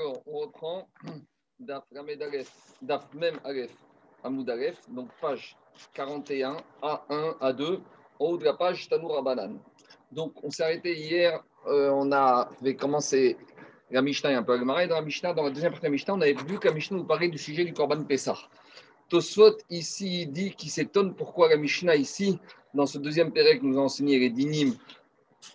Alors, on reprend Daf Aleph, Amoud Aleph, donc page 41, A1, A2, en haut de la page Tanour Rabanan. Donc, on s'est arrêté hier, euh, on avait commencé la Mishnah et un peu le Marais. Dans la Mishnah, dans la deuxième partie de la Mishnah, on avait vu que la Mishnah nous parlait du sujet du Korban Pessah. Tosfot ici dit qu'il s'étonne pourquoi la Mishnah ici, dans ce deuxième pérec, nous a enseigné les dynimes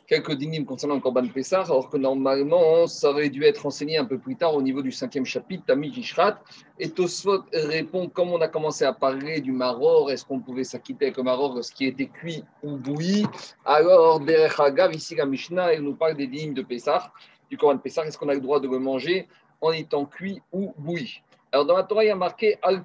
quelques dynimes concernant le Korban Pessah, alors que normalement, ça aurait dû être enseigné un peu plus tard au niveau du cinquième chapitre, Tamid Ishrat. Et Tosfot répond, comme on a commencé à parler du maror, est-ce qu'on pouvait s'acquitter avec le maror lorsqu'il était cuit ou bouilli? Alors, Derech ici la Mishnah, elle nous parle des dynimes de Pessah, du Korban Pessah, est-ce qu'on a le droit de le manger en étant cuit ou bouilli? Alors dans la Torah, il y a marqué Al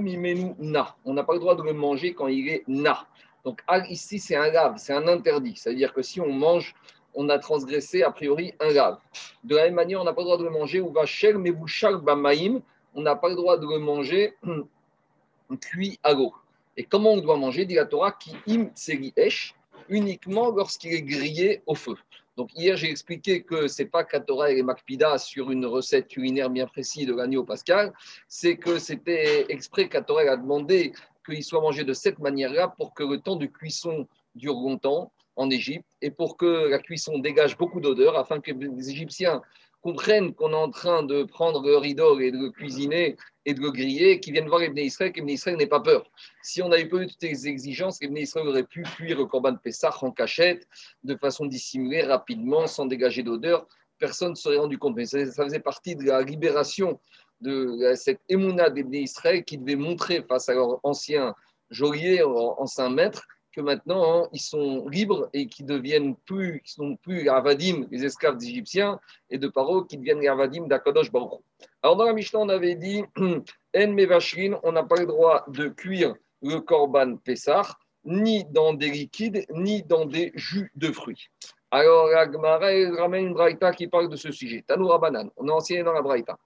Mimenu Na. On n'a pas le droit de le manger quand il est Na. Donc ici, c'est un lave, c'est un interdit. C'est-à-dire que si on mange, on a transgressé a priori un lave. De la même manière, on n'a pas le droit de le manger ou vachel mevushal bamaim. On n'a pas le droit de le manger cuit à l'eau. Et comment on doit manger, dit la Torah, qui im esh, uniquement lorsqu'il est grillé au feu. Donc hier, j'ai expliqué que ce n'est pas Torah et Makpida sur une recette culinaire bien précise de l'agneau pascal, c'est que c'était exprès qu'Atorah a demandé qu'il soit mangé de cette manière-là pour que le temps de cuisson dure longtemps en Égypte et pour que la cuisson dégage beaucoup d'odeur afin que les Égyptiens comprennent qu'on est en train de prendre le rideau et de le cuisiner et de le griller, qu'ils viennent voir Ibn Israël, qu'Ibn Israël n'ait pas peur. Si on n'avait pas eu toutes les exigences, Ibn Israël aurait pu cuire le corban de Pessah en cachette, de façon dissimulée, rapidement, sans dégager d'odeur. Personne ne serait rendu compte. Mais ça, faisait partie de la libération de cette émouna d'Ibn Israël qui devait montrer face à leur ancien geôlier en 5 mètres que maintenant hein, ils sont libres et qui deviennent plus, qui sont plus avadim, les esclaves égyptiens, et de Paro qui deviennent les avadim d'Akadosh Baruch. Alors dans la Mishnah, on avait dit En mevashrin, on n'a pas le droit de cuire le korban Pessah, ni dans des liquides, ni dans des jus de fruits. Alors, la Gemara ramène une braïta qui parle de ce sujet. Tanoura banane, on a enseigné dans la braïta.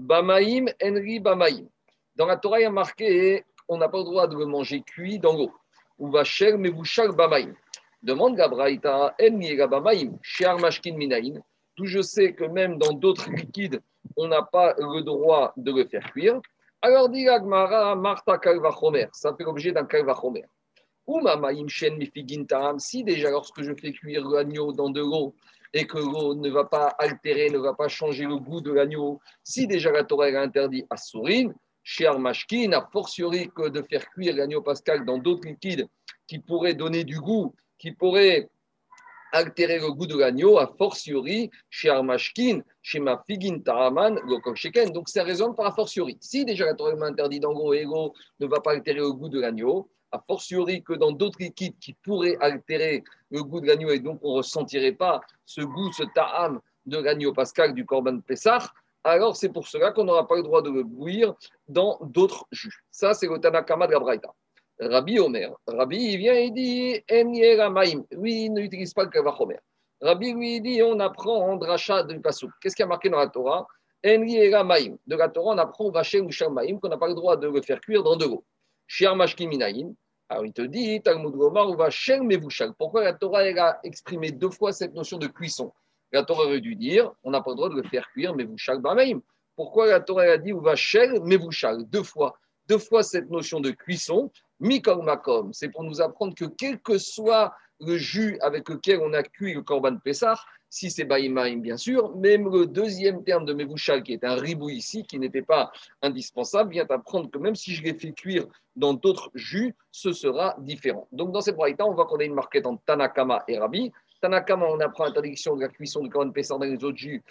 Bamaim, enri bamaim. Dans la Torah, il y a marqué on n'a pas le droit de le manger cuit dans l'eau ou vacher mevushal bamaim. Demande Gabraïta, en bamaim, cher mashkin minaïn. D'où je sais que même dans d'autres liquides, on n'a pas le droit de le faire cuire. Alors dit Agmara, Marta kalvachomer, ça fait l'objet d'un kalvachomer. Ou mamaim shen mifigintam, si déjà lorsque je fais cuire l'agneau dans de l'eau, et que l'eau ne va pas altérer, ne va pas changer le goût de l'agneau, si déjà la Torah a interdit à sourine, cher Mashkin, a fortiori que de faire cuire l'agneau pascal dans d'autres liquides qui pourraient donner du goût, qui pourraient altérer le goût de l'agneau, a fortiori cher Mashkin, chez ma figin taraman. Donc c'est raison par a fortiori. Si déjà la Torah interdit dans gros et ne va pas altérer le goût de l'agneau, a fortiori que dans d'autres liquides qui pourraient altérer le goût de l'agneau et donc on ne ressentirait pas ce goût, ce ta'am de l'agneau pascal du Corban Pessah, alors c'est pour cela qu'on n'aura pas le droit de le bouillir dans d'autres jus. Ça, c'est le Tanakama de la Braïta. Rabbi Omer. Rabbi, il vient et dit maïm. Oui, il n'utilise pas le Kavachomer. Rabbi lui dit on apprend en dracha du Pasuk. Qu'est-ce qui a marqué dans la Torah? Maïm. De la Torah, on apprend Vaché ou Maïm qu'on n'a pas le droit de le faire cuire dans de l'eau. Minaïm. Alors il te dit Talmud Gomar ou Vacher Mevushal. Pourquoi la Torah a exprimé deux fois cette notion de cuisson? La Torah aurait dû dire on n'a pas le droit de le faire cuire, mais vous bamaim. Pourquoi la Torah a dit ou va shel, vous Deux fois. Deux fois cette notion de cuisson, mikol makom. C'est pour nous apprendre que quel que soit le jus avec lequel on a cuit le korban Pessah, si c'est Baïmaïm, bien sûr, même le deuxième terme de Mevouchal, qui est un ribou ici, qui n'était pas indispensable, vient apprendre que même si je l'ai fait cuire dans d'autres jus, ce sera différent. Donc dans cette braïta, on voit qu'on a une marquette entre Tanakama et Rabbi. Tanakama, on apprend l'interdiction de la cuisson du Korban Pessah dans les autres jus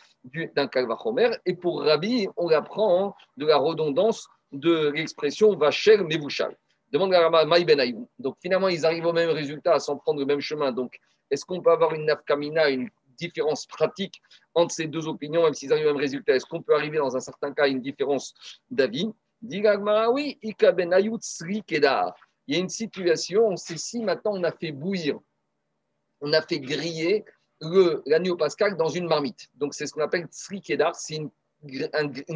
d'un Kalvachomer. Et pour Rabbi, on apprend de la redondance de l'expression Vacher Mevouchal. Demande à Rama Ben Donc finalement, ils arrivent au même résultat, à s'en prendre le même chemin. Donc, est-ce qu'on peut avoir une nafkamina, une différence pratique entre ces deux opinions, même s'ils arrivent au même résultat? Est-ce qu'on peut arriver dans un certain cas à une différence d'avis? Dit oui, Ben Kedar. Il y a une situation, on sait si maintenant on a fait bouillir on a fait griller l'agneau pascal dans une marmite. Donc, c'est ce qu'on appelle tsrikedar, c'est une,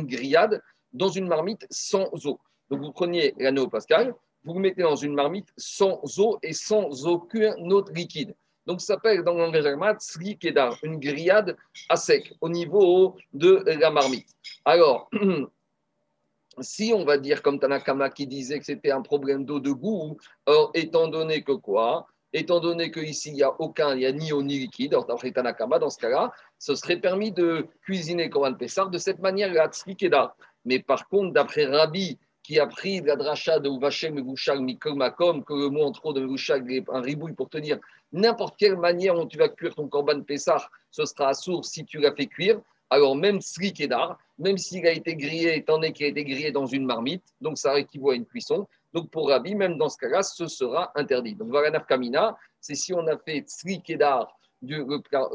grillade dans une marmite sans eau. Donc, vous preniez l'agneau pascal, vous le mettez dans une marmite sans eau et sans aucun autre liquide. Donc, ça s'appelle dans allemand Tsri Kedar, une grillade à sec au niveau de la marmite. Alors, si on va dire comme Tanakama qui disait que c'était un problème d'eau de goût, or, étant donné que quoi? Étant donné qu'ici, il n'y a aucun, il n'y a ni eau ni liquide, alors d'après Tanakama, dans ce cas-là, ce serait permis de cuisiner Korban Pessar de cette manière-là, Tzlikeda. Mais par contre, d'après Rabbi, qui a pris de la dracha de Uvachem Mevouchag Mikomakom, que le mot en trop de Mevouchag est un ribouille pour te dire n'importe quelle manière dont tu vas cuire ton Korban Pessar, ce sera à source si tu l'as fait cuire. Alors, même Sri Kedar, même s'il a été grillé, étant donné qu'il a été grillé dans une marmite, donc ça équivaut à une cuisson. Donc, pour Rabbi, même dans ce cas-là, ce sera interdit. Donc, voilà, Kamina, c'est si on a fait Sri Kedar du,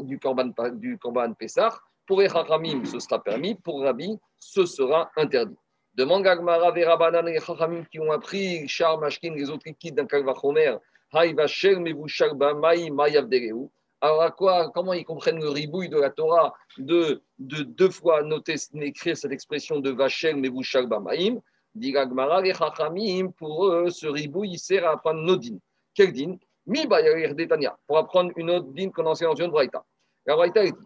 du Korban, du Korban Pessar, pour Echachamim, ce sera permis. Pour Rabbi, ce sera interdit. Demande Gagmara, Verabanan et Echachamim qui ont appris, Char, Mashkin, les autres liquides d'un Kalvachomer, Haïvachel, Mevushal, Bamai, Mayav alors, à quoi, comment ils comprennent le ribouille de la Torah de, de deux fois noter, écrire cette expression de Vachel, Mevushal, Bamaim? Diragmara, les Chachamim, pour eux, ce ribouille, il sert à apprendre Nodin. Quel din Mi Detania, pour apprendre une autre din qu'on enseigne dans une Braïta. La Braïta est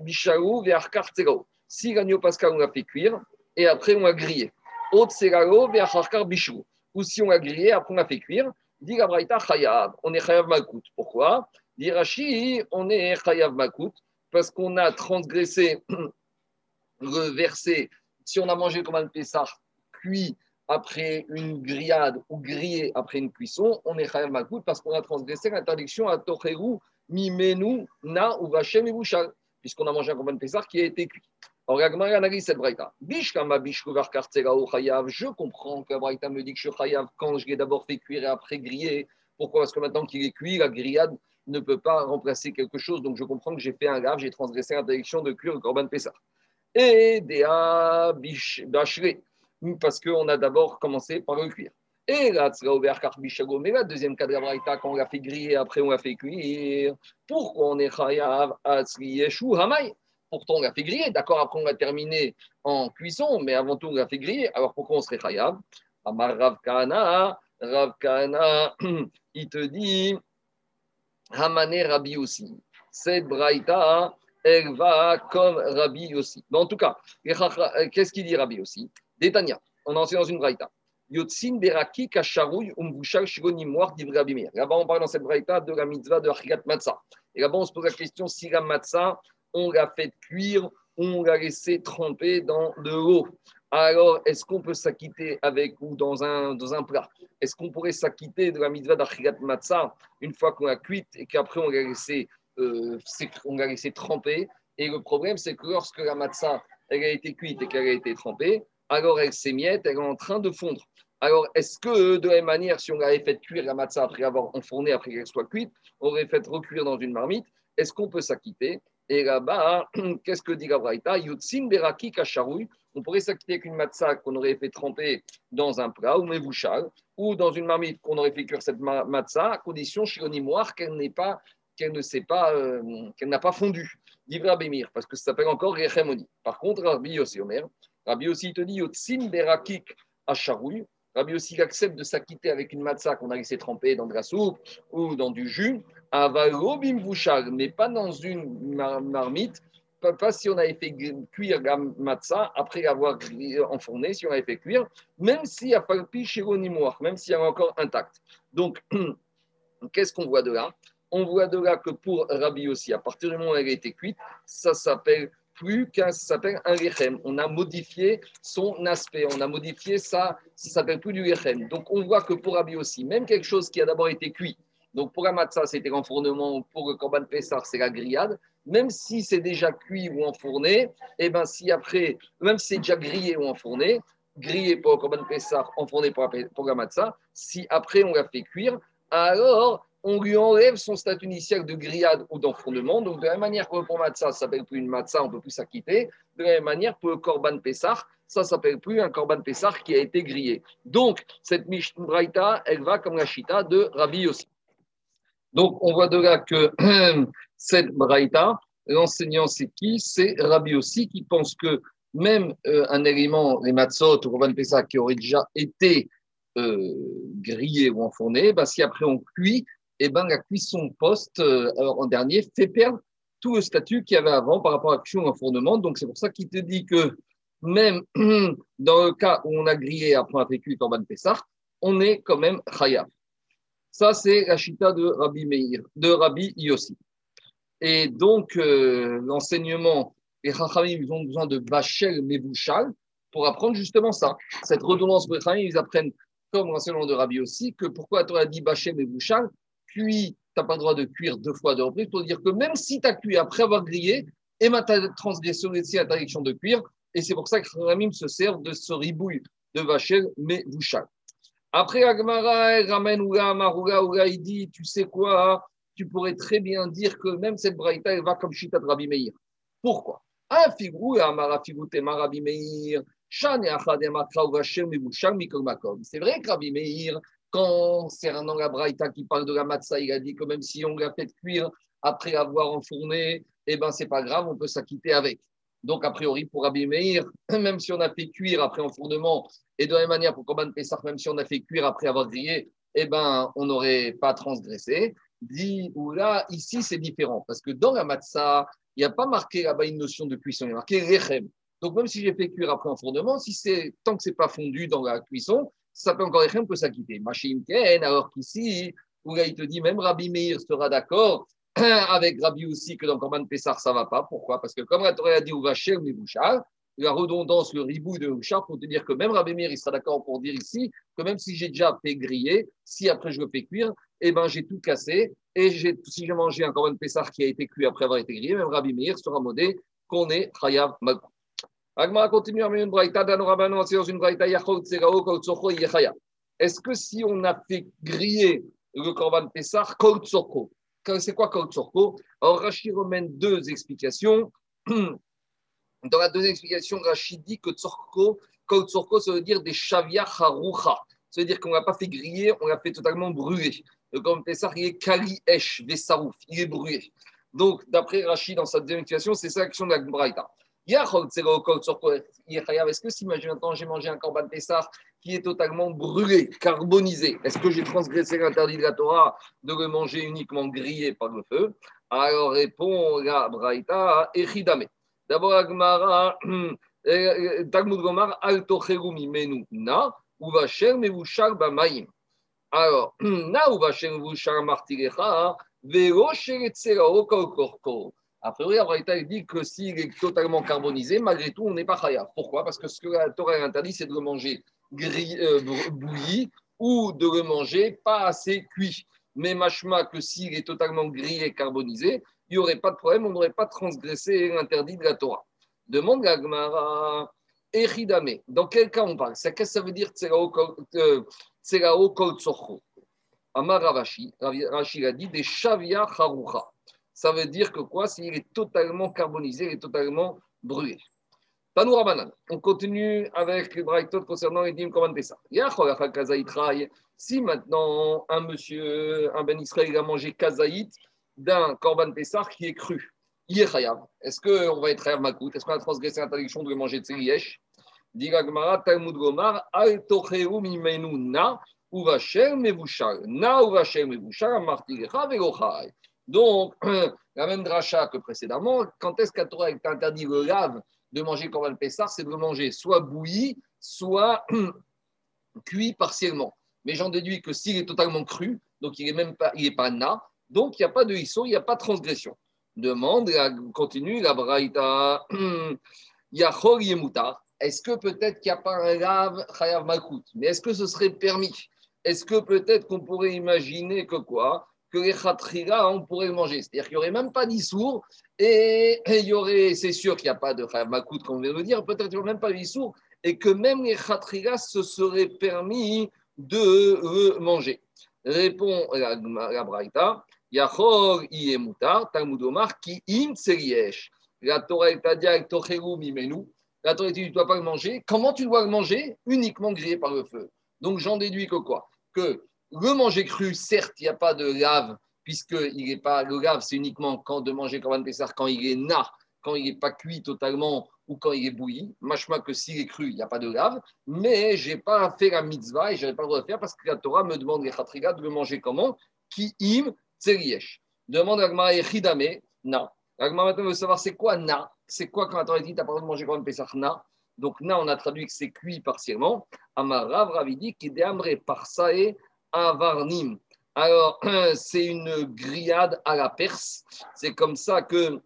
Bishaou, Vearkar, Si l'agneau pascal, on l'a fait cuire, et après on l'a grillé. Ou si on l'a grillé, après on l'a fait cuire. Dit. On est Chayav Malkout. Pourquoi? Dirachi, on est Chayav Makut parce qu'on a transgressé le verset. Si on a mangé comme un Pessah cuit après une grillade ou grillé après une cuisson, on est Chayav Makut parce qu'on a transgressé l'interdiction à Tocheru, Mimenu, Na ou Vachem et Bouchal, puisqu'on a mangé un de Pessah qui a été cuit. Cette braïta. Je comprends que la braïta me dit que je suis chayav quand je l'ai d'abord fait cuire et après griller. Pourquoi Parce que maintenant qu'il est cuit, la grillade ne peut pas remplacer quelque chose? Donc je comprends que j'ai fait un grave, j'ai transgressé l'interdiction de cuire le Corban Pessah. Et Dea Bachre, parce qu'on a d'abord commencé par le cuire. Et là, mais la deuxième cas de la quand on l'a fait griller, après on l'a fait cuire. Pourquoi on est chayav Yeshu Hamay Pourtant, on l'a fait griller. D'accord, après on l'a terminé en cuisson, mais avant tout, on l'a fait griller. Alors pourquoi on serait chayav Amar Rav Kana, Rav il te dit Hamane Rabbi aussi. Cette braïta, elle va comme Rabbi aussi. Mais en tout cas, qu'est-ce qu'il dit Rabbi aussi Détania, on en dans une braïta. Yotzin beraki kasharouy umbushal shigonimoir Rabbi Meir. Là-bas, on parle dans cette braïta de la mitzvah de Achigat Matzah. Et là-bas, on se pose la question si la on l'a fait cuire, on l'a laissé tremper dans de l'eau alors est-ce qu'on peut s'acquitter avec ou dans un, dans un plat? Est-ce qu'on pourrait s'acquitter de la mitzvah d'Achigat Matzah une fois qu'on l'a cuite et qu'après on l'a laissé, euh, laissé tremper? Et le problème, c'est que lorsque la matzah elle a été cuite et qu'elle a été trempée, alors elle s'émiette, elle est en train de fondre. Alors, est-ce que de la même manière, si on l'avait fait cuire la matzah après avoir enfourné, après qu'elle soit cuite, on aurait fait recuire dans une marmite, est-ce qu'on peut s'acquitter? Et là-bas, qu'est-ce que dit la Braïta Yutzin beraki on pourrait s'acquitter avec une matzah qu'on aurait fait tremper dans un plat ou mevouchal, ou dans une marmite qu'on aurait fait cuire cette matzah, à condition chionimoire qu'elle n'est pas qu'elle ne sait pas, euh, qu'elle n'a pas fondu. Divra Bémir, parce que ça s'appelle encore Rechemoni. Par contre, Rabbi aussi, Omer, Rabbi aussi te dit Yotzin Berakik Acharouille. Rabbi aussi accepte de s'acquitter avec une matzah qu'on a laissé tremper dans de la soupe ou dans du jus, Avalobim Vouchal, mais pas dans une marmite pas si on avait fait cuire la matzah après avoir enfourné, si on avait fait cuire, même s'il y a pas le même s'il y a encore intact. Donc, qu'est-ce qu'on voit de là? On voit de là que pour Rabbi aussi, à partir du moment où elle a été cuite, ça s'appelle plus qu'un, s'appelle un lechem. On a modifié son aspect, on a modifié ça, ça s'appelle plus du lechem. Donc, on voit que pour Rabbi aussi, même quelque chose qui a d'abord été cuit, donc pour la matzah, c'était l'enfournement, pour le korban Pessar, c'est la grillade. Même si c'est déjà cuit ou enfourné, et eh ben si après, même si c'est déjà grillé ou enfourné, grillé pour le korban Pessar, enfourné pour la, pour matzah, si après on l'a fait cuire, alors on lui enlève son statut initial de grillade ou d'enfournement. Donc, de la même manière que pour matzah, ça s'appelle plus une matzah, on ne peut plus s'acquitter. De la même manière, pour le korban Pessar, ça s'appelle plus un korban Pessar qui a été grillé. Donc, cette Mishnah elle va comme la chita de Rabbi aussi. Donc, on voit de là que cette braïta, l'enseignant, c'est qui? C'est Rabbi aussi qui pense que même euh, un élément, les matzot ou Robin Pessah, qui aurait déjà été euh, grillé ou enfourné, bah, si après on cuit, eh ben, la cuisson post euh, en dernier fait perdre tout le statut qu'il y avait avant par rapport à la cuisson en fournement. Donc, c'est pour ça qu'il te dit que même dans le cas où on a grillé après un cuit Corban Pessah, on est quand même Chayav. Ça, c'est la chita de Rabbi Meir, de Rabbi Yossi. Et donc, euh, l'enseignement, les Chachamim, ils ont besoin de Bachel Mevouchal pour apprendre justement ça. Cette redondance pour les Chachamim, ils apprennent, comme l'enseignement de Rabbi aussi, que pourquoi tu as dit Bachel Mevouchal, puis tu n'as pas le droit de cuire deux fois de reprise, pour dire que même si tu as cuit après avoir grillé, et ma transgression est interdiction de cuire, et c'est pour ça que Chachamim se sert de ce ribouille de Bachel Mevouchal. Après, Agmara, ramène Ouga, Marouga, Ouga, il dit, tu sais quoi, tu pourrais très bien dire que même cette braïta, elle va comme Chita de Rabbi Meir. Pourquoi? Un figou, Amara Rabbi Meir, C'est vrai que Rabbi Meir, concernant la braïta qui parle de la matzah, il a dit que même si on l'a fait cuire après avoir enfourné, eh ben c'est pas grave, on peut s'acquitter avec. Donc, a priori, pour Rabbi Meir, même si on a fait cuire après enfournement, et de la même manière pour Korban Pessah, même si on a fait cuire après avoir grillé, eh ben, on n'aurait pas transgressé. Dit, ou là, ici, c'est différent, parce que dans la matzah, il n'y a pas marqué là-bas une notion de cuisson, il y a marqué rechem. Donc, même si j'ai fait cuire après enfournement, si c'est, tant que ce n'est pas fondu dans la cuisson, ça peut encore rechem, peut s'acquitter. Machine Ken, alors qu'ici, où là, il te dit, même Rabbi Meir sera d'accord, avec Rabbi aussi que dans Corban Pessar, ça ne va pas. Pourquoi? Parce que comme la Torah a dit Ouvacher, mais Bouchard, la redondance, le ribou de Bouchard, pour te dire que même Rabbi Meir, il sera d'accord pour dire ici que même si j'ai déjà fait griller, si après je le fais cuire, eh ben, j'ai tout cassé. Et si j'ai mangé un Corban Pessar qui a été cuit après avoir été grillé, même Rabbi Meir sera modé qu'on est Chayav Magou. Agma continue à une braïta une braïta. Est-ce que si on a fait griller le Corban Pessar, kautsocho, c'est quoi Kautsurko Alors Rachid remène deux explications. Dans la deuxième explication, Rachid dit que Tsorko, Kautsurko, ça veut dire des Shavia Harucha. Ça veut dire qu'on ne l'a pas fait griller, on l'a fait totalement brûler. Comme Pessah, il est Kali Esh, Vesarouf, il est brûlé. Donc, d'après Rachid, dans sa deuxième explication, c'est ça l'action de la Braïta. Est-ce que si maintenant j'ai mangé un corban Pessah qui est totalement brûlé, carbonisé, est-ce que j'ai transgressé l'interdit de la Torah de le manger uniquement grillé par le feu? Alors répond la Braïta Echidame. D'abord, Agmara, euh, euh, Talmud Gomar, Alto Menu Na, Uvasher Mevushar Bamaim. Alors, Na Uvasher Mevushar Martirecha, Vero Sheretzerao Korkorko. A priori, Abraïta dit que s'il est totalement carbonisé, malgré tout, on n'est pas khaya. Pourquoi? Parce que ce que la Torah interdit, c'est de le manger euh, bouilli ou de le manger pas assez cuit. Mais machma que s'il est totalement grillé, carbonisé, il n'y aurait pas de problème, on n'aurait pas transgressé l'interdit de la Torah. Demande la Gemara, Echidame, dans quel cas on parle? Qu'est-ce que ça veut dire Tserao Kol Tsorcho Amar Ravashi, Rashi a dit des Shavia Harucha ça veut dire que quoi? S'il est totalement carbonisé, il est totalement brûlé. Tanoura Banan. On continue avec le Braïtot concernant les dîmes comment ça. Si maintenant un monsieur, un Ben Israël, a mangé kazaït d'un korban Pessah qui est cru, il est chayav. Est-ce qu'on va être chayav makout? Est-ce qu'on a transgressé l'interdiction de manger de tsiriesh Diga Gemara, Talmud Gomar, Al mimenu na, uvasher mevushal. Na uvasher mevushal, amartilecha velochai. Donc, la même dracha que précédemment, quand est-ce qu'à Torah est interdit le lave de manger Korban Pessar C'est de le manger soit bouilli, soit cuit partiellement. Mais j'en déduis que s'il est totalement cru, donc il n'est même pas, il est pas na, donc il n'y a pas de hisso, il n'y a pas de transgression. Demande, continue la braïta, Yachor Yemutar. Est-ce que peut-être qu'il n'y a pas un lave Chayav Malkout Mais est-ce que ce serait permis? Est-ce que peut-être qu'on pourrait imaginer que quoi? Que les khatriga, on pourrait manger. C'est-à-dire qu'il n'y aurait même pas d'issour et il y aurait, c'est sûr qu'il n'y a pas de makout, comme on vient de dire, peut-être qu'il n'y aurait même pas d'issour et que même les khatriga se seraient permis de le manger. Répond la, la Braïta, Yachor Iemutar, Talmud Omar, qui im La Torah est à dire mimenu. La Torah dit, tu ne dois pas le manger. Comment tu dois le manger? Uniquement grillé par le feu. Donc j'en déduis que quoi? Que le manger cru, certes, il n'y a pas de lave, puisque il est pas, le lave, c'est uniquement quand de manger Corban Pessar quand il est na, quand il n'est pas cuit totalement ou quand il est bouilli. Machma que s'il est cru, il n'y a pas de lave. Mais je n'ai pas fait la mitzvah et je n'avais pas le droit de faire parce que la Torah me demande les khatriga de le manger comment? Ki im tseriesh. Demande à Echidame, na. Agma maintenant veut savoir c'est quoi na C'est quoi quand la Torah dit t'as pas le de manger Corban Pesach na Donc na, on a traduit que c'est cuit partiellement. Amarav Ravidi qui avarnim. Alors, c'est une grillade à la Perse. C'est comme ça que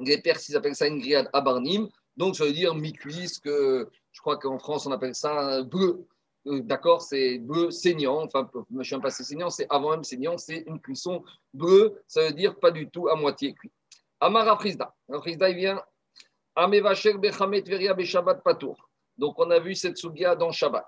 les Perses, ils appellent ça une grillade à Barnim. Donc, ça veut dire mi-cuisse, que je crois qu'en France, on appelle ça bleu. Euh, d'accord, c'est bleu saignant. Enfin, je ne suis pas saignant, c'est avant même saignant, c'est une cuisson bleu. Ça veut dire pas du tout à moitié cuit. Amara Frisda. Frisda, il vient. Amevacher Bechamet Veria Beshabbat Patour. Donc, on a vu cette sougia dans Shabbat.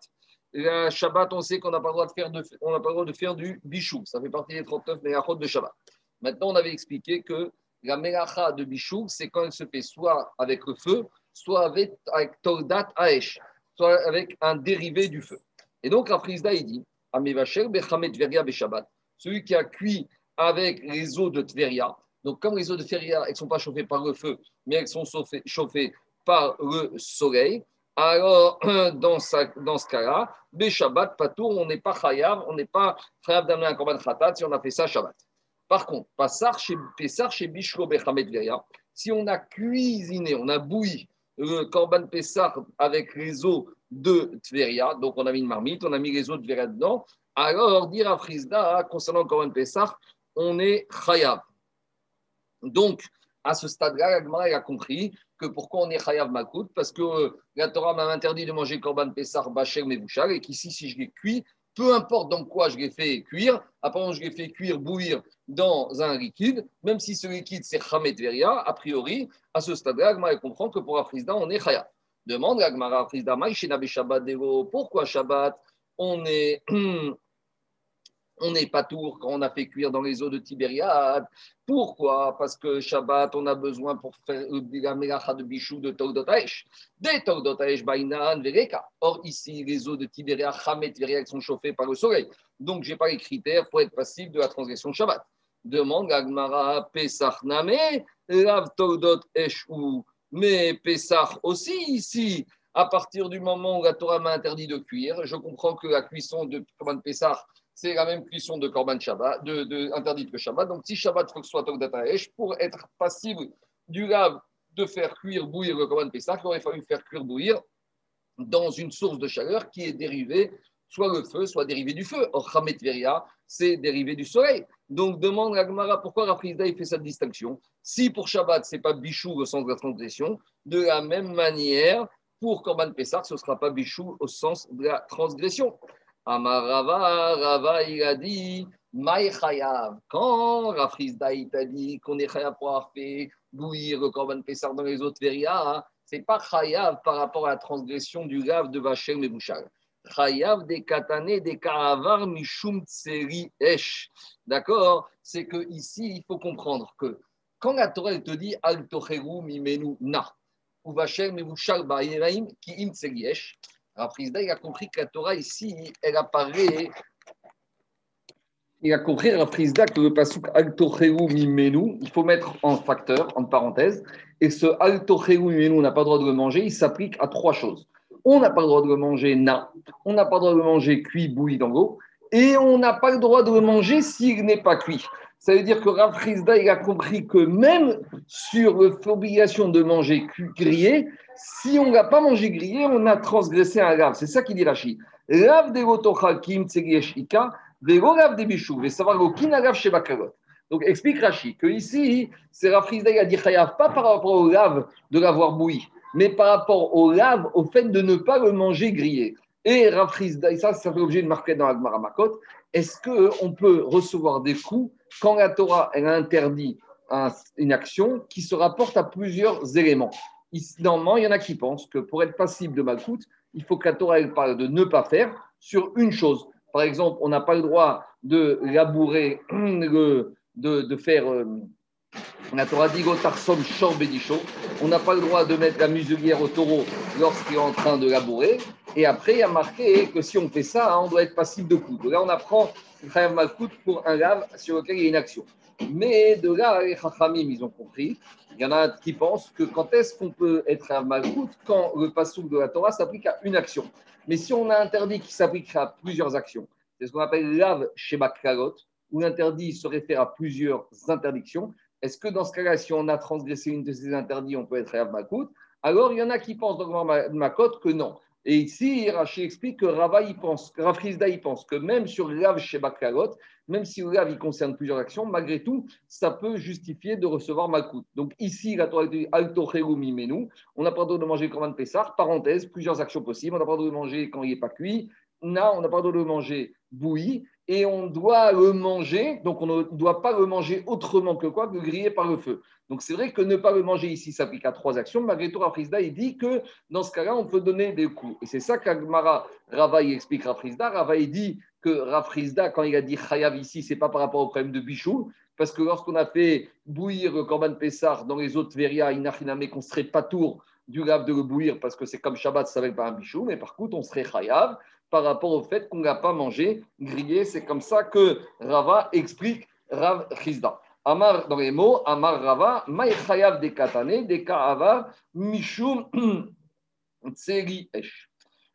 Le Shabbat, on sait qu'on n'a pas, le droit de faire pas droit de faire du bichou. Ça fait partie des 39 mélachot de Shabbat. Maintenant, on avait expliqué que la mélacha de bichou, c'est quand elle se fait soit avec le feu, soit avec, avec Tordat Aesh, soit avec un dérivé du feu. Et donc, la Frisda, il dit Bechamet Tveria Beshabbat, celui qui a cuit avec les eaux de Tveria. Donc, comme les eaux de Tveria, elles ne sont pas chauffées par le feu, mais elles sont chauffées par le soleil, alors dans, dans ce cas-là, Shabbat, Patour, on n'est pas chayav, on n'est pas chayav d'amener un korban khatat si on a fait ça Shabbat. Par contre, Pessar chez, chez Bishlo Bechamet si on a cuisiné, on a bouilli le korban Pessar avec les eaux de Tveria, donc on a mis une marmite, on a mis les eaux de Tveria dedans, alors dire à Frisda, concernant le korban Pessar, on est chayav. Donc, à ce stade-là, la a compris que pourquoi on est Chayav Makout, parce que euh, la Torah m'a interdit de manger Korban Pessar, Bacher, Mevouchal, et qu'ici, si je l'ai cuit, peu importe dans quoi je l'ai fait cuire, après je l'ai fait cuire, bouillir dans un liquide, même si ce liquide c'est Chamet Veria, a priori, à ce stade-là, Agmara comprend que pour Afrizda, on est Chayav. Demande Agmara Afrizda, pourquoi Shabbat? On est on n'est pas tour quand on a fait cuire dans les eaux de Tibériade. Pourquoi? Parce que Shabbat, on a besoin pour faire la mélacha de bichou de Togdotaesh. Des Togdotaesh, Bainan, Vereka. Or, ici, les eaux de Tibériade, Hamet, Vereka, sont chauffées par le soleil. Donc, je n'ai pas les critères pour être passif de la transgression de Shabbat. Demande Agmara, Pesach Name, Lav Togdot ou. Mais Pesach aussi, ici, à partir du moment où la Torah m'a interdit de cuire, je comprends que la cuisson de de Pesach, c'est la même cuisson de Korban Shabbat, interdite que Shabbat. Donc, si Shabbat faut que ce soit Togdataesh, pour être passible du lave de faire cuire, bouillir le Korban Pessah, il aurait fallu faire cuire, bouillir dans une source de chaleur qui est dérivée, soit le feu, soit dérivé du feu. Or, Hamet Veria, c'est dérivé du soleil. Donc, demande à Gemara pourquoi Rafrizda fait cette distinction? Si pour Shabbat, ce n'est pas Bichou au sens de la transgression, de la même manière, pour Korban Pessah, ce ne sera pas Bichou au sens de la transgression. Amarava, Rava, il a dit, Maïchayav. Quand Rafrizda, t'a dit qu'on est chayav pour avoir fait bouillir le korban Pessar dans les autres veria, c'est pas chayav par rapport à la transgression du lave de Vachem et Bouchal. Chayav des katané des karavar mishum tseri esh. D'accord? C'est que ici, il faut comprendre que quand la Torah te dit al tocheru mimenu na, ou Vachem et Bouchal ba'iraim ki im tseri esh, alors, il a compris que la Torah ici, elle apparaît. Il a compris, Frisda, que le pasuk Altocheu Mimenu, il faut mettre en facteur, en parenthèse, et ce Altocheu Mimenu, on n'a pas le droit de le manger, il s'applique à trois choses. On n'a pas le droit de le manger na, on n'a pas le droit de le manger cuit, bouilli dans l'eau, et on n'a pas le droit de le manger s'il n'est pas cuit. Ça veut dire que Rav il a compris que même sur l'obligation de manger grillé, si on n'a pas mangé grillé, on a transgressé un grave. C'est ça qu'il dit Rashi. Rav de votochakim ika, vego rav de bishou, ve savoir rav shebakarot. Donc explique Rashi que ici, c'est Rav Frisda, il a dit chayav, pas par rapport au lave de l'avoir bouilli, mais par rapport au lave, au fait de ne pas le manger grillé. Et et ça, ça fait l'objet de marquer dans Agmara Makot, est-ce qu'on peut recevoir des coups quand la Torah elle interdit une action qui se rapporte à plusieurs éléments? Normalement, il y en a qui pensent que pour être passible de malcoute, il faut que la Torah parle de ne pas faire sur une chose. Par exemple, on n'a pas le droit de labourer, de, faire. Euh, la Torah dit On n'a pas le droit de mettre la muselière au taureau lorsqu'il est en train de labourer. Et après, il y a marqué que si on fait ça, on doit être passible de coup. Là, on apprend Chayav Malkout pour un lave sur lequel il y a une action. Mais de là, les Chachamim, ils ont compris. Il y en a qui pensent que quand est-ce qu'on peut être un Malkout quand le passouk de la Torah s'applique à une action. Mais si on a interdit qu'il s'applique à plusieurs actions, c'est ce qu'on appelle lave chez Bakralot, où l'interdit se réfère à plusieurs interdictions, est-ce que dans ce cas-là, si on a transgressé une de ces interdits, on peut être Rav Makout Alors, il y en a qui pensent dans le Makot que non. Et ici, Rashi explique que Rava, il pense, Rav il pense que même sur Rav Shebakalot, même si Rav il concerne plusieurs actions, malgré tout, ça peut justifier de recevoir Malkout. Donc ici, la Torah dit Alto Mimenu, on n'a pas le droit de manger un Pessar, parenthèse, plusieurs actions possibles, on n'a pas le droit de manger quand il n'est pas cuit, là, on n'a pas le droit de manger bouilli, et on doit le manger, donc on ne doit pas le manger autrement que quoi que griller par le feu. Donc c'est vrai que ne pas le manger ici s'applique à trois actions. Malgré tout, Rafrizda, il dit que dans ce cas-là, on peut donner des coups. Et c'est ça qu'Agmara Rava explique Rafrizda. Rava il dit que Rafrizda, quand il a dit Chayav ici, c'est pas par rapport au problème de Bichou, parce que lorsqu'on a fait bouillir le Korban Pessar dans les autres Veria, Inachiname, qu'on serait pas tour du grave de le bouillir, parce que c'est comme Shabbat, ça ne pas un Bichou, mais par contre, on serait Chayav par rapport au fait qu'on n'a pas mangé grillé. C'est comme ça que Rava explique Rav Chizda. Amar, dans les mots, Amar Rava, Maïchayav de Katane, de Kaava, Mishum Tseri Esh.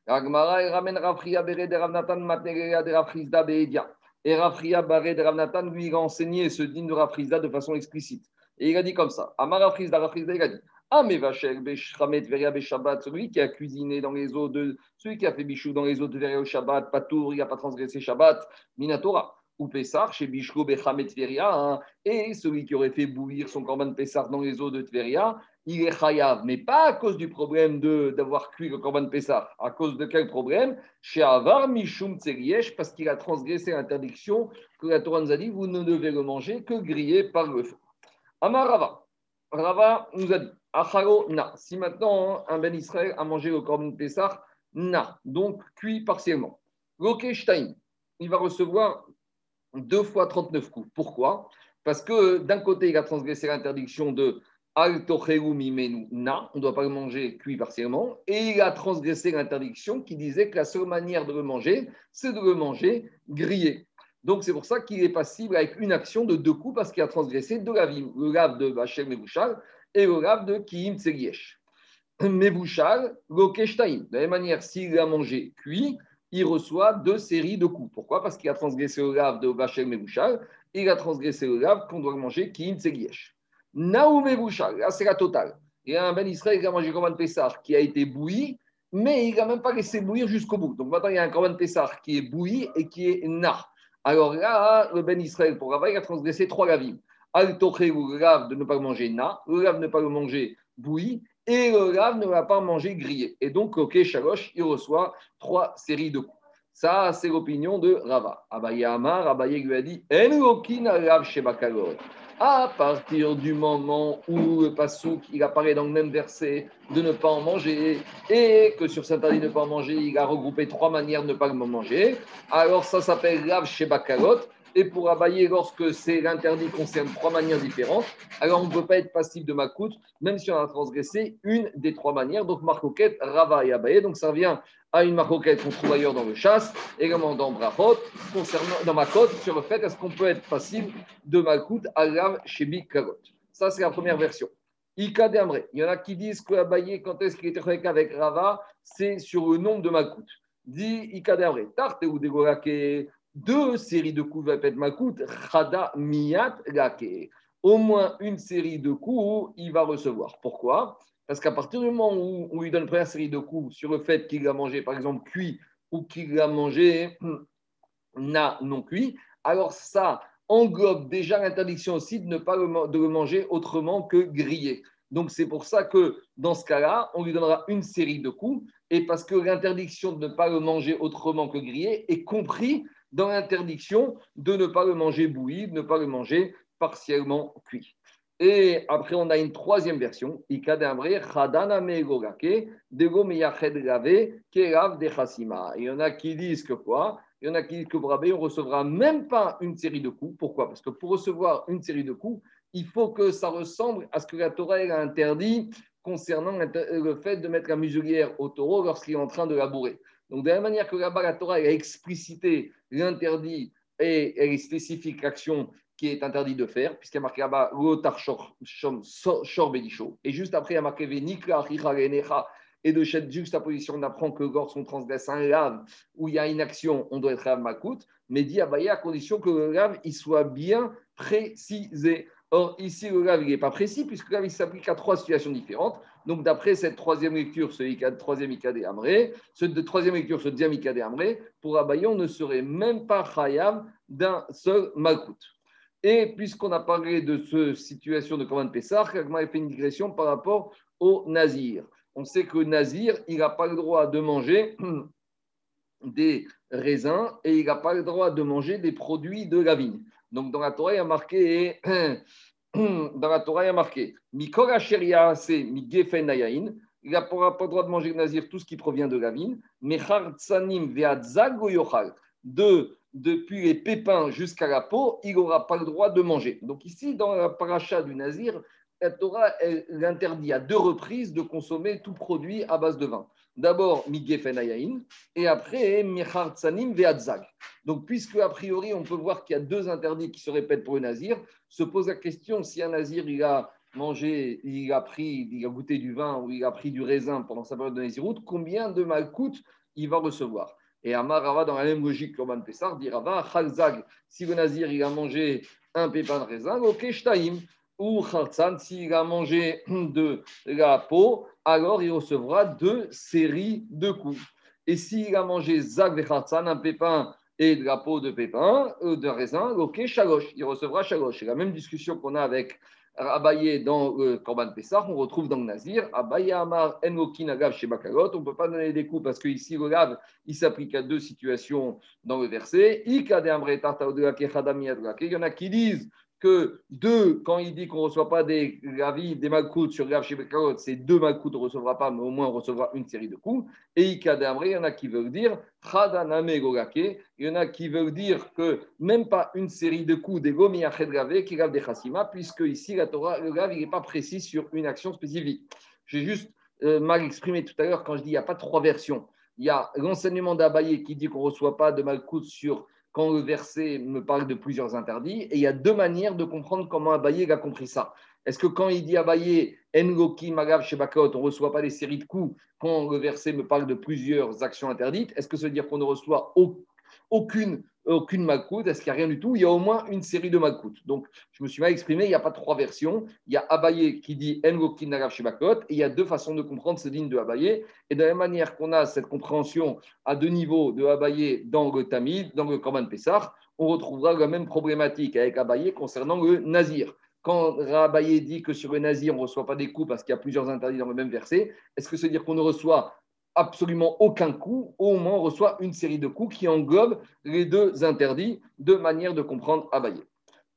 Agmara, ramène Rafria Bere de Ravnatan, Matnerea de Rafrizda Beedia. Et Rafria Bere de Ravnatan lui a enseigné ce digne de Rafrizda de façon explicite. Et il a dit comme ça Amar Rafrizda, Rafrizda, il a dit ah, mais celui qui a cuisiné dans les eaux de. Celui qui a fait bichou dans les eaux de Veria au Shabbat, Patour, il n'a pas transgressé Shabbat, Minatora. Ou Pessar, chez Bishko, Bechamet, Tveria. Hein. et celui qui aurait fait bouillir son corban Pessar dans les eaux de Tveria, il est chayav, mais pas à cause du problème d'avoir cuit le corban Pessar. À cause de quel problème? Chez Avar, Mishum Tseriesh, parce qu'il a transgressé l'interdiction que la Torah nous a dit vous ne devez le manger que grillé par le feu. Amarava. Rava nous a dit Acharo, na. Si maintenant un Ben Israël a mangé le corban Pessah, na. Donc cuit partiellement. Lokeshtain, il va recevoir deux fois 39 coups. Pourquoi? Parce que d'un côté, il a transgressé l'interdiction de Al mimenu na, on ne doit pas le manger cuit partiellement, et il a transgressé l'interdiction qui disait que la seule manière de le manger, c'est de le manger grillé. Donc c'est pour ça qu'il est passible avec une action de deux coups parce qu'il a transgressé deux lavim, le lave de Bachem et Bouchal et le lave de Kiim Tsegiesh. Mebouchal, Lokeshtaim. De la même manière, s'il a mangé cuit, il reçoit deux séries de coups. Pourquoi? Parce qu'il a transgressé le lave de Bachem et Bouchal et il a transgressé le lave qu'on doit manger Kiim Tsegiesh. Naoum et Bouchal, là c'est la totale. Il y a un Ben Israël qui a mangé Korban Pessar qui a été bouilli, mais il n'a même pas laissé bouillir jusqu'au bout. Donc maintenant, il y a un Korban Pessar qui est bouilli et qui est nar. Alors là, le Ben Israël, pour Rava, il a transgressé trois lavim. Al le lave de ne pas manger na, le lave ne pas manger bouilli, et le lave ne va pas manger grillé. Et donc, ok, Shalosh, il reçoit trois séries de coups. Ça, c'est l'opinion de Rava. Abaye Amar, Abaye lui a dit En à partir du moment où le pasouk il apparaît dans le même verset de ne pas en manger et que sur cet interdit de ne pas en manger, il a regroupé trois manières de ne pas le manger, alors ça s'appelle Rav Shebakalot. Et pour abayer, lorsque c'est l'interdit concerne trois manières différentes, alors on ne peut pas être passif de makout, même si on a transgressé une des trois manières. Donc, marcoquette, rava et abaye. Donc, ça revient à une marcoquette qu'on trouve ailleurs dans le chasse, également dans Brachot, concernant, dans ma côte, sur le fait est-ce qu'on peut être passif de makout à l'av chez Karot. Ça, c'est la première version. Ika Il y en a qui disent que abaye, quand est-ce qu'il était avec Rava, c'est sur le nombre de makout. Dit Ika Tarte ou dégorake deux séries de coups être Makout, Chada Miyat Lake. Au moins une série de coups, il va recevoir. Pourquoi? Parce qu'à partir du moment où on lui donne une première série de coups sur le fait qu'il a mangé, par exemple, cuit ou qu'il a mangé na non cuit, alors ça englobe déjà l'interdiction aussi de ne pas le, de manger autrement que grillé. Donc c'est pour ça que dans ce cas-là, on lui donnera une série de coups, et parce que l'interdiction de ne pas le manger autrement que grillé est compris dans l'interdiction de ne pas le manger bouilli, de ne pas le manger partiellement cuit. Et après, on a une troisième version. Il y en a qui disent que quoi? Il y en a qui disent que pour on recevra même pas une série de coups. Pourquoi? Parce que pour recevoir une série de coups, il faut que ça ressemble à ce que la Torah a interdit concernant le fait de mettre la muselière au taureau lorsqu'il est en train de labourer. Donc, de la même manière que là-bas, la Torah a explicité l'interdit et, les spécifiques actions qui est interdit de faire, puisqu'il y a marqué là-bas, et juste après, il y a marqué, et de cette juxtaposition, on apprend que lorsqu'on transgresse un lave où il y a une action, on doit être lave makout, mais dit Abaye à condition que le lave il soit bien précisé. Or, ici, le lave, n'est pas précis, puisque le lave, s'applique à trois situations différentes. Donc, d'après cette troisième lecture, ce troisième Ikadé Amré, ce troisième lecture, ce deuxième Amré, pour Abaye, on ne serait même pas Khayam d'un seul Malkout. Et puisqu'on a parlé de cette situation de Korban Pessah, Kagma a fait une digression par rapport au Nazir. On sait que Nazir, il n'a pas le droit de manger des raisins et il n'a pas le droit de manger des produits de la vigne. Donc dans la Torah, il y a marqué, dans la Torah, il y a marqué, Mikora Sheria, c'est Migefen Il n'a pas le droit de manger le Nazir tout ce qui provient de la vigne. Mechar Tsanim De depuis les pépins jusqu'à la peau, il n'aura pas le droit de manger. Donc ici, dans la paracha du Nazir, la Torah interdit à deux reprises de consommer tout produit à base de vin. D'abord, Migefenayain, et après, Mechartsanim Veadzag. Donc, puisque a priori, on peut voir qu'il y a deux interdits qui se répètent pour le Nazir, se pose la question si un Nazir, il a mangé, il a pris, il a goûté du vin ou il a pris du raisin pendant sa période de Naziroute, combien de malcoutes il va recevoir? Et Amarava, dans la même logique que Roman Pessar, dit Rava, Khalzag, si le Nazir il a mangé un pépin de raisin, ok, Shtaim, ou Khalzan, s'il a mangé de la peau, alors il recevra deux séries de coups. Et s'il a mangé Zag de Khalzan, un pépin et de la peau de pépin, euh, de raisin, ok, Shalosh, il recevra Shalosh. C'est la même discussion qu'on a avec Abaye dans le Korban Pessah, on retrouve dans le Nazir, Abaye Amar Agav chez. On ne peut pas donner des coups parce le Gav, il s'applique à deux situations dans le verset. Il y en a qui disent que deux, quand il dit qu'on ne reçoit pas des gavis, des malcoutes sur Gav Shebekot, c'est deux malcoutes, on ne recevra pas, mais au moins on recevra une série de coups. Et il y en a qui veulent dire Chadaname il y en a qui veulent dire que même pas une série de coups des Gomiached Gavé, qui Gav des Chassima, puisque ici la Torah, le Gav, il n'est pas précis sur une action spécifique. J'ai juste euh, mal exprimé tout à l'heure quand je dis il n'y a pas trois versions. Il y a l'enseignement d'Abaye qui dit qu'on ne reçoit pas de malcoutes sur quand le verset me parle de plusieurs interdits. Et il y a deux manières de comprendre comment Abaye a compris ça. Est-ce que quand il dit Abaye, Engoki, Magav, Shebakot, on ne reçoit pas des séries de coups quand le verset me parle de plusieurs actions interdites Est-ce que ça veut dire qu'on ne reçoit aucune aucune malcoute, est-ce qu'il n'y a rien du tout? Il y a au moins une série de malcoutes. Donc, je me suis mal exprimé, il n'y a pas trois versions. Il y a Abaye qui dit Engokin Nagav Shebakot, et il y a deux façons de comprendre ce digne de Abaye. Et de la même manière qu'on a cette compréhension à deux niveaux de Abaye dans le Tamid, dans le Korban Pessah, on retrouvera la même problématique avec Abaye concernant le Nazir. Quand Abaye dit que sur le Nazir, on ne reçoit pas des coups parce qu'il y a plusieurs interdits dans le même verset, est-ce que veut dire qu'on ne reçoit absolument aucun coup, au moins on reçoit une série de coups qui englobent les deux interdits de manière de comprendre Abaye.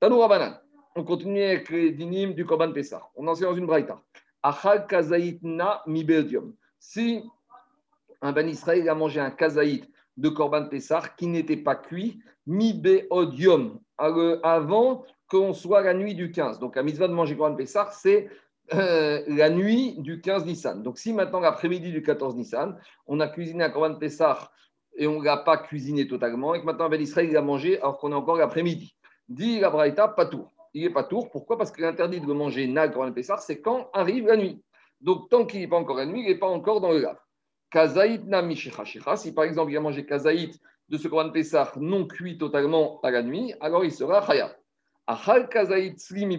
Tanoura Banan, on continue avec les dynimes du Korban Pessah. On en sait dans une braïta. Achal kazaïtna mi Si un Ben Israël a mangé un kazaït de Korban Pessah qui n'était pas cuit, mi beodium, avant qu'on soit la nuit du 15. Donc, la mitzvah de manger Korban Pessah, c'est euh, la nuit du 15 Nissan. Donc, si maintenant, l'après-midi du 14 Nissan, on a cuisiné un Korban Pessah et on ne l'a pas cuisiné totalement, et que maintenant, Ben Israël, il a mangé alors qu'on est encore l'après-midi. Dit la Braïta, pas tour. Il n'est pas tour. Pourquoi? Parce que l'interdit de manger Nag Korban Pessah, c'est quand arrive la nuit. Donc, tant qu'il n'est pas encore la nuit, il n'est pas encore dans le lave. Kazaït nami Si par exemple, il a mangé kazaït de ce Korban Pessah non cuit totalement à la nuit, alors il sera chaya. Achal kazaït slimi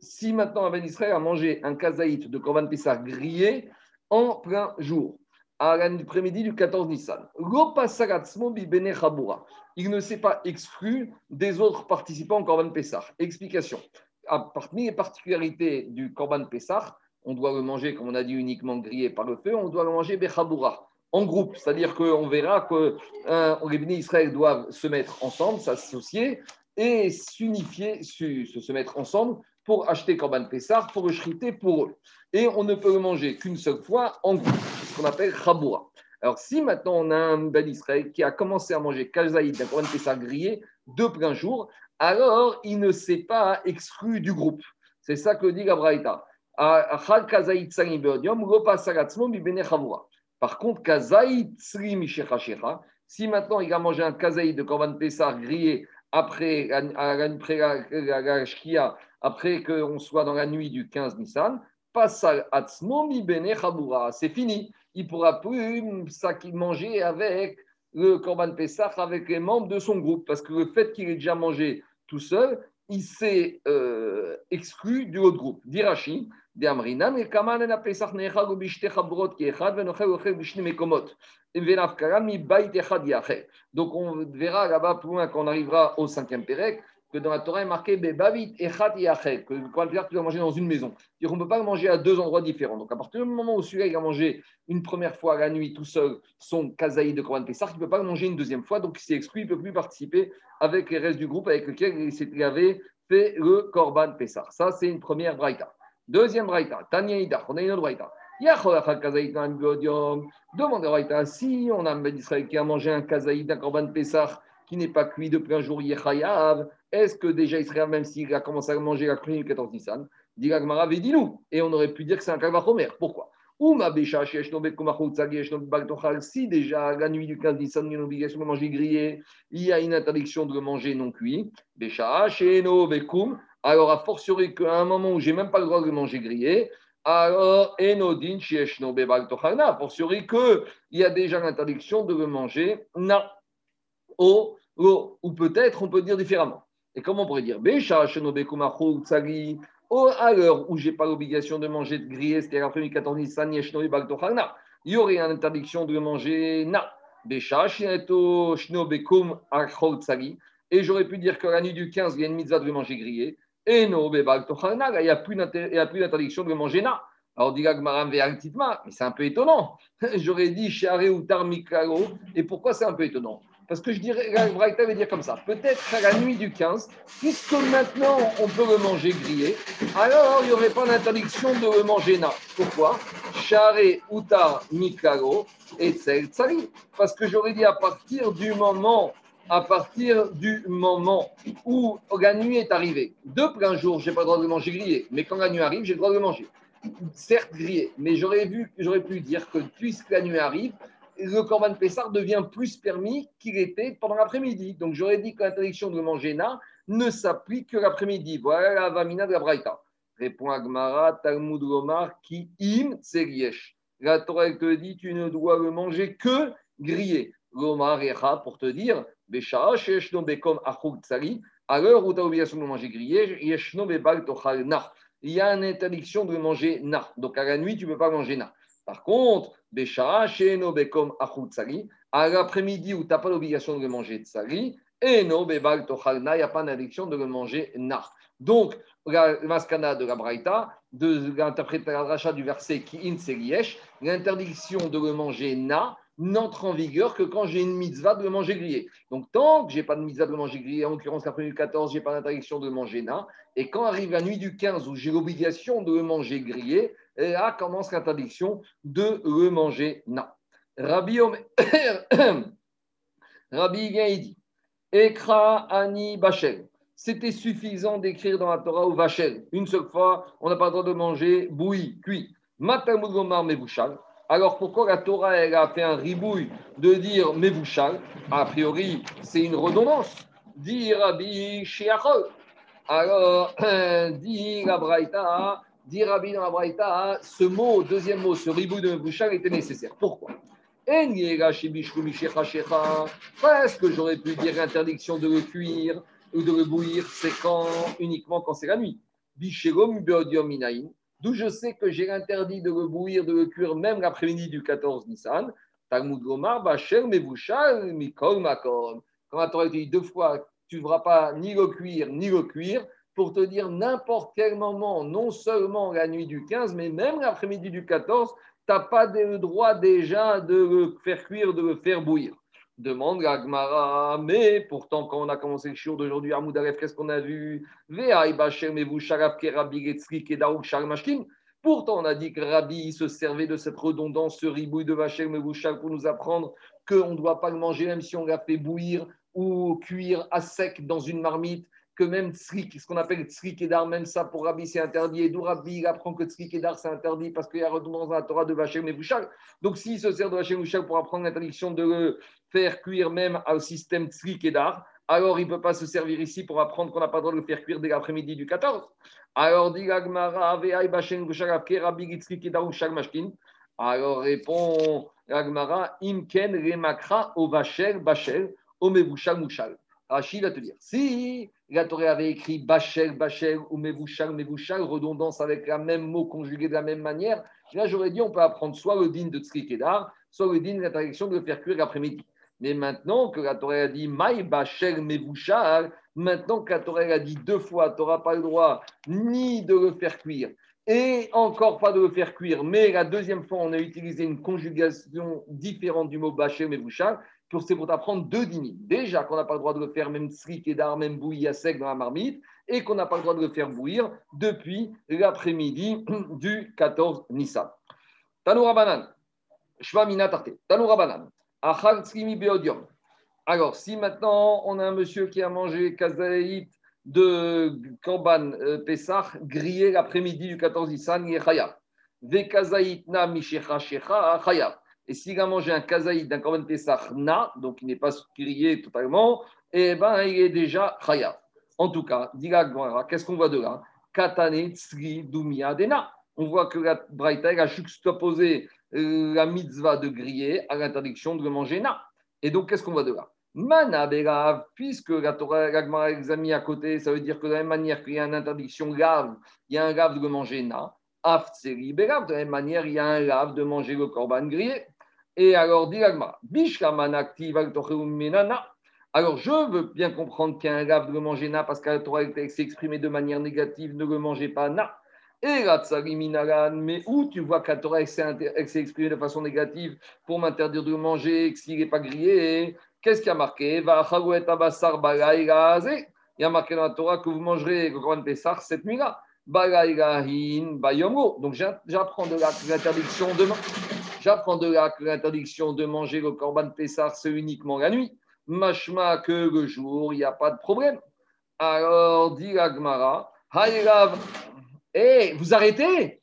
si maintenant Ben Israël a mangé un kazaït de Korban Pessah grillé en plein jour, à l'après-midi du 14 Nissan, il ne s'est pas exclu des autres participants au Korban Pessah. Explication. Parmi les particularités du Korban Pessah, on doit le manger, comme on a dit, uniquement grillé par le feu, on doit le manger en groupe. C'est-à-dire qu'on verra que euh, les bénis Israël doivent se mettre ensemble, s'associer et s'unifier, se mettre ensemble pour acheter Korban Pessar, pour le pour eux. Et on ne peut le manger qu'une seule fois en groupe, ce qu'on appelle Chaboura. Alors, si maintenant on a un Ben Israël qui a commencé à manger Kazaïd d'un Korban Pessar grillé de plein jour, alors il ne s'est pas exclu du groupe. C'est ça que dit Gabraïta. Par contre, si maintenant il a mangé un kazaïd de Korban Pessar grillé après, après la, après qu'on soit dans la nuit du 15 Nissan, Bene C'est fini. Il ne pourra plus manger avec le Korban Pessah, avec les membres de son groupe. Parce que le fait qu'il ait déjà mangé tout seul, il s'est euh, exclu du autre groupe. Pesach. Donc on verra là-bas plus loin quand on arrivera au cinquième Pérec que dans la Torah est marqué Bebavit Echad Yachel, que tu vas manger dans une maison. On ne peut pas le manger à deux endroits différents. Donc à partir du moment où celui-là il a mangé une première fois la nuit tout seul son kazaï de Korban Pessah, il ne peut pas le manger une deuxième fois, donc il s'est exclu, il ne peut plus participer avec les restes du groupe avec lequel il avait fait le Korban Pessah. Ça, c'est une première braïta. Deuxième braïta, Tanya on a une autre braïta. Demande à si on a un Ben Israël qui a mangé un kazaïd d'un Korban Pessah qui n'est pas cuit depuis un jour, Yechayav, est-ce que déjà Israël, même s'il a commencé à manger la cuisine le 14 Nissan, dit l'Agmara, dit nous Et on aurait pu dire que c'est un Kalvachomer. Pourquoi? Si déjà la nuit du 15 Nissan, il y a une obligation de manger grillé, il y a une interdiction de manger non cuit, alors a fortiori qu'à un moment où j'ai même pas le droit de manger grillé, alors Enodin Tochana, fortiori qu'il y a déjà l'interdiction de manger na, o, ou peut-être on peut dire différemment. Et comment on pourrait dire Besha Shenobe Kumachu Tsagi, à l'heure où je n'ai pas l'obligation de manger de grillé, c'est-à-dire après 14 Nissan Yeshno Bebal Tochana, il y aurait une interdiction de manger na. Kum Tsagi, et j'aurais pu dire que la nuit du 15, il y a une mitzvah de manger grillé. Et non, il n'y a plus d'interdiction de manger na. Alors, dit mais c'est un peu étonnant. J'aurais dit Share ou Tarmikaro. Et pourquoi c'est un peu étonnant? Parce que je dirais, la Braïta veut dire comme ça. Peut-être qu'à la nuit du 15, puisque maintenant on peut le manger grillé, alors il n'y aurait pas d'interdiction de le manger na. Pourquoi? Share Utar Mikaro et Tsari. Parce que j'aurais dit à partir du moment à partir du moment où la nuit est arrivée. De plein jour, je n'ai pas le droit de manger grillé, mais quand la nuit arrive, j'ai le droit de manger. Certes grillé, mais j'aurais pu dire que puisque la nuit arrive, le Corban Pessar devient plus permis qu'il était pendant l'après-midi. Donc j'aurais dit que l'interdiction de manger na ne s'applique que l'après-midi. Voilà la vamina de la Braïta. Répond Agmara, Talmud Gomar, qui im tsegiesh. La Torah te dit tu ne dois le manger que grillé. Gomar pour te dire à l'heure où tu as l'obligation de manger grillé, il y a une interdiction de manger na. Donc à la nuit, tu ne peux pas manger na. Par contre, à l'après-midi où tu n'as pas l'obligation de manger tsari, il n'y a pas d'interdiction de le manger na. Donc, la maskana de la Braïta, de l'interprétation du verset qui in l'interdiction de le manger na, n'entre en vigueur que quand j'ai une mitzvah de le manger grillé. Donc, tant que je n'ai pas de mitzvah de le manger grillé, en l'occurrence l'après du 14, je n'ai pas d'interdiction de manger na. Et quand arrive la nuit du 15 où j'ai l'obligation de le manger grillé, là commence l'interdiction de le manger na. Rabbi, Omer... Rabbi vient et dit Ekra Ani Bachel. C'était suffisant d'écrire dans la Torah ou Vachel. Une seule fois, on n'a pas le droit de manger bouilli, cuit. Matamud Gomar Mebouchal. Alors pourquoi la Torah a fait un ribouille de dire Mevouchal? A priori, c'est une redondance. Dit Rabbi Shiachol. Alors, dit la Braïta, dit Rabbi dans la Braïta, ce mot, deuxième mot, ce ribouille de Mevouchal était nécessaire. Pourquoi? Est-ce que j'aurais pu dire interdiction de le cuire ou de le bouillir C'est quand uniquement quand c'est la nuit. D'où je sais que j'ai interdit de le bouillir, de le cuire même l'après-midi du 14 Nissan. Talmud Gomar, Bacher, Mevouchal, Mikol, Makom. Quand la Torah dit deux fois, tu ne devras pas ni le cuire, ni le cuire, pour te dire n'importe quel moment, non seulement la nuit du 15, mais même l'après-midi du 14, tu n'as pas le droit déjà de le faire cuire, de le faire bouillir. Demande Gagmara, mais pourtant, quand on a commencé le show d'aujourd'hui à qu'est-ce qu'on a vu? Pourtant, on a dit que Rabbi se servait de cette redondance, ce ribouille de Vacher Mevouchal pour nous apprendre qu'on ne doit pas le manger même si on l'a fait bouillir ou cuire à sec dans une marmite que même tsrik, ce qu'on appelle tsrik edar, même ça pour Rabbi c'est interdit. Et d'où Rabbi il apprend que tsrik edar c'est interdit parce qu'il y a redondance dans la Torah de Vachem et Bouchal. Donc s'il se sert de Vachem et pour apprendre l'interdiction de le faire cuire même au système tsrik edar, alors il ne peut pas se servir ici pour apprendre qu'on n'a pas le droit de le faire cuire dès l'après-midi du 14. Alors dit alors répond l'agmara, imken remakra o bachel bachel o mevushal mushal. Rachid va te dire, si la Torah avait écrit bachel bachel ou mevushal mevushal, redondance avec le même mot conjugué de la même manière, là j'aurais dit on peut apprendre soit le din de tzrikedar, soit le din de l'interdiction de le faire cuire l'après-midi. Mais maintenant que la Torah a dit Maï Bachel Mevushal, maintenant que la Torah a dit deux fois, tu n'auras pas le droit ni de le faire cuire, et encore pas de le faire cuire. Mais la deuxième fois, on a utilisé une conjugation différente du mot Bachel Mevushal, c'est pour t'apprendre deux dîners. Déjà qu'on n'a pas le droit de le faire même sri et d'art, même bouilli à sec dans la marmite, et qu'on n'a pas le droit de le faire bouillir depuis l'après-midi du 14 Nissan. Tanoura Banan, Shvamina Tarte, Tanoura Banan. Alors, si maintenant on a un monsieur qui a mangé kazaït de Korban euh, Pessah grillé l'après-midi du 14 Nissan, il est chayav. na mishecha shecha. Et s'il a mangé un kazaït d'un Korban Pessah na, donc il n'est pas grillé totalement, eh ben il est déjà chayav. En tout cas, qu'est-ce qu'on voit de là? Katane tsri dumia dena. On voit que la Braïta a juxtaposé euh, la mitzvah de griller à l'interdiction de manger na. Et donc, qu'est-ce qu'on voit de là? Mana puisque la Torah a examiné à côté, ça veut dire que de la même manière qu'il y a une interdiction grave, il y a un grave de manger na. Aftseri berav, de la même manière, il y a un grave de manger le korban grillé. Et alors, dit l'agma, alors, je veux bien comprendre qu'il y a un grave de le manger na parce que la Torah s'est exprimée de manière négative, ne le mangez pas na. Et mais où tu vois que la Torah s'est exprimée de façon négative pour m'interdire de manger, s'il n'est pas grillé, qu'est-ce qui a marqué? Il y a marqué dans la Torah que vous mangerez le Pessah cette nuit-là. Donc j'apprends de que l'interdiction de j'apprends de là que l'interdiction de manger le Korban Pessah c'est uniquement la nuit. Machma que le jour, il n'y a pas de problème. Alors dit Agmara, eh, vous arrêtez?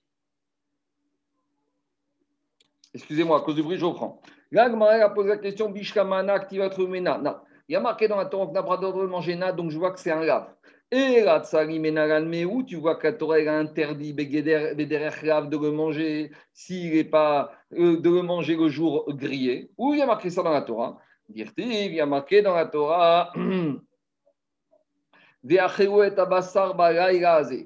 Excusez-moi, à cause du bruit, je reprends. Là, a posé la question Bishkamana. Non, il y a marqué dans la Torah qu'on n'a pas de manger na, donc je vois que c'est un lave. Et où tu vois que la Torah a interdit de le manger s'il n'est pas euh, de le manger le jour grillé. Où il y a marqué ça dans la Torah Il y a marqué dans la Torah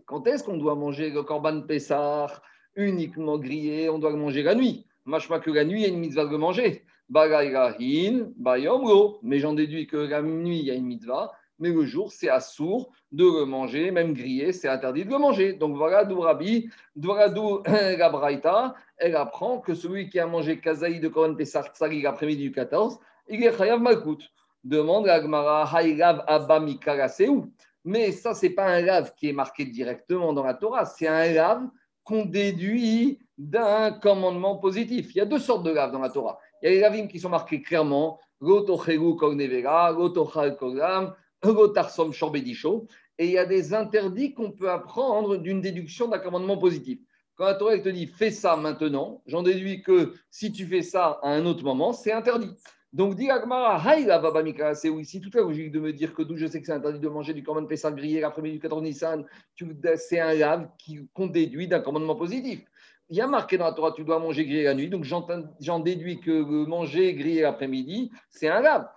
Quand est-ce qu'on doit manger le korban Pessah uniquement grillé? On doit le manger la nuit. Machma que la nuit, il y a une mitzvah de le manger. Mais j'en déduis que la nuit, il y a une mitzvah. Mais le jour, c'est assourd de le manger, même grillé, c'est interdit de le manger. Donc voilà d'où Rabbi, voilà d'où la elle apprend que celui qui a mangé kazaï de Korban Pessah Tsari l'après-midi du 14, il est chayav malkout. Demande à Gmara, Haïlav Abba où mais ça, ce n'est pas un lave qui est marqué directement dans la Torah, c'est un lave qu'on déduit d'un commandement positif. Il y a deux sortes de laves dans la Torah. Il y a les lavim qui sont marqués clairement, et il y a des interdits qu'on peut apprendre d'une déduction d'un commandement positif. Quand la Torah te dit fais ça maintenant, j'en déduis que si tu fais ça à un autre moment, c'est interdit. Donc, dit Agmara, c'est ici toute la logique de me dire que d'où je sais que c'est interdit de manger du commandement Pessah grillé l'après-midi du 14 Nissan, c'est un lave qu'on déduit d'un commandement positif. Il y a marqué dans la Torah, tu dois manger grillé la nuit, donc j'en déduis que manger grillé l'après-midi, c'est un lave.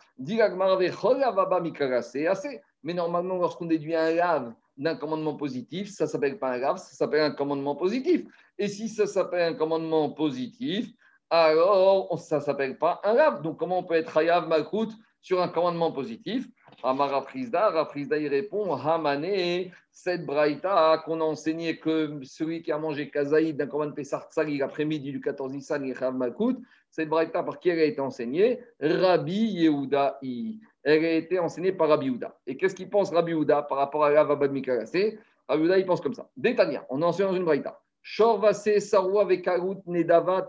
Mais normalement, lorsqu'on déduit un lave d'un commandement positif, ça s'appelle pas un lave, ça s'appelle un commandement positif. Et si ça s'appelle un commandement positif, alors ça s'appelle pas un lave. Donc, comment on peut être hayav malkout sur un commandement positif Amara Frisda, Rafrizda il répond Hamane, cette braïta qu'on a enseigné que celui qui a mangé kazaïd d'un commandement Pessar l'après-midi du 14 Nissan, il malkout. Cette braïta, par qui elle a été enseignée? Rabbi Yehuda. Elle a été enseignée par Rabbi Yehuda. Et qu'est-ce qu'il pense Rabbi Yehuda par rapport à la Abad Mikarase Rabbi Yehuda, il pense comme ça. Détania, on a enseigné dans une braïta. Shorvase Sarwa avec Nedava.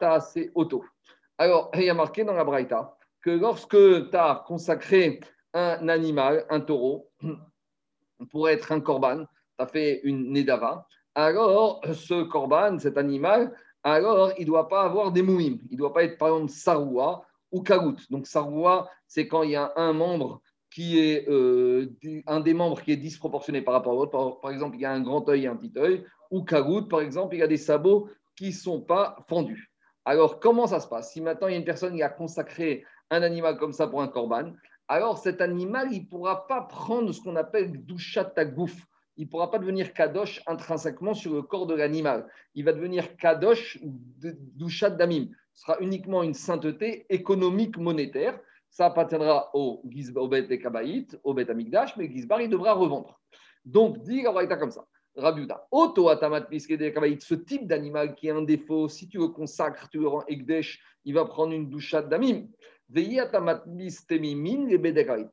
Alors, il y a marqué dans la Braïta que lorsque tu as consacré un animal, un taureau, pour être un korban, tu as fait une Nedava, alors ce korban, cet animal, alors il ne doit pas avoir des mouim. Il ne doit pas être par exemple Sarwa ou Kagout. Donc Sarwa, c'est quand il y a un membre qui est euh, un des membres qui est disproportionné par rapport à l'autre. Par, exemple, il y a un grand œil et un petit œil. Ou Kagout, par exemple, il y a des sabots qui ne sont pas fendus. Alors, comment ça se passe? Si maintenant il y a une personne qui a consacré un animal comme ça pour un korban, alors cet animal, il ne pourra pas prendre ce qu'on appelle douchat tagouf. Il ne pourra pas devenir kadosh intrinsèquement sur le corps de l'animal. Il va devenir kadosh douchat damim. Ce sera uniquement une sainteté économique monétaire. Ça appartiendra au, au Bet et Kabaït, au Bet Amigdash, mais Gizbar, il devra revendre. Donc, dit la comme ça. Rabiuda. Auto atamat ce type d'animal qui a un défaut, si tu le consacres, tu le rends Egdesh, il va prendre une douchat damim.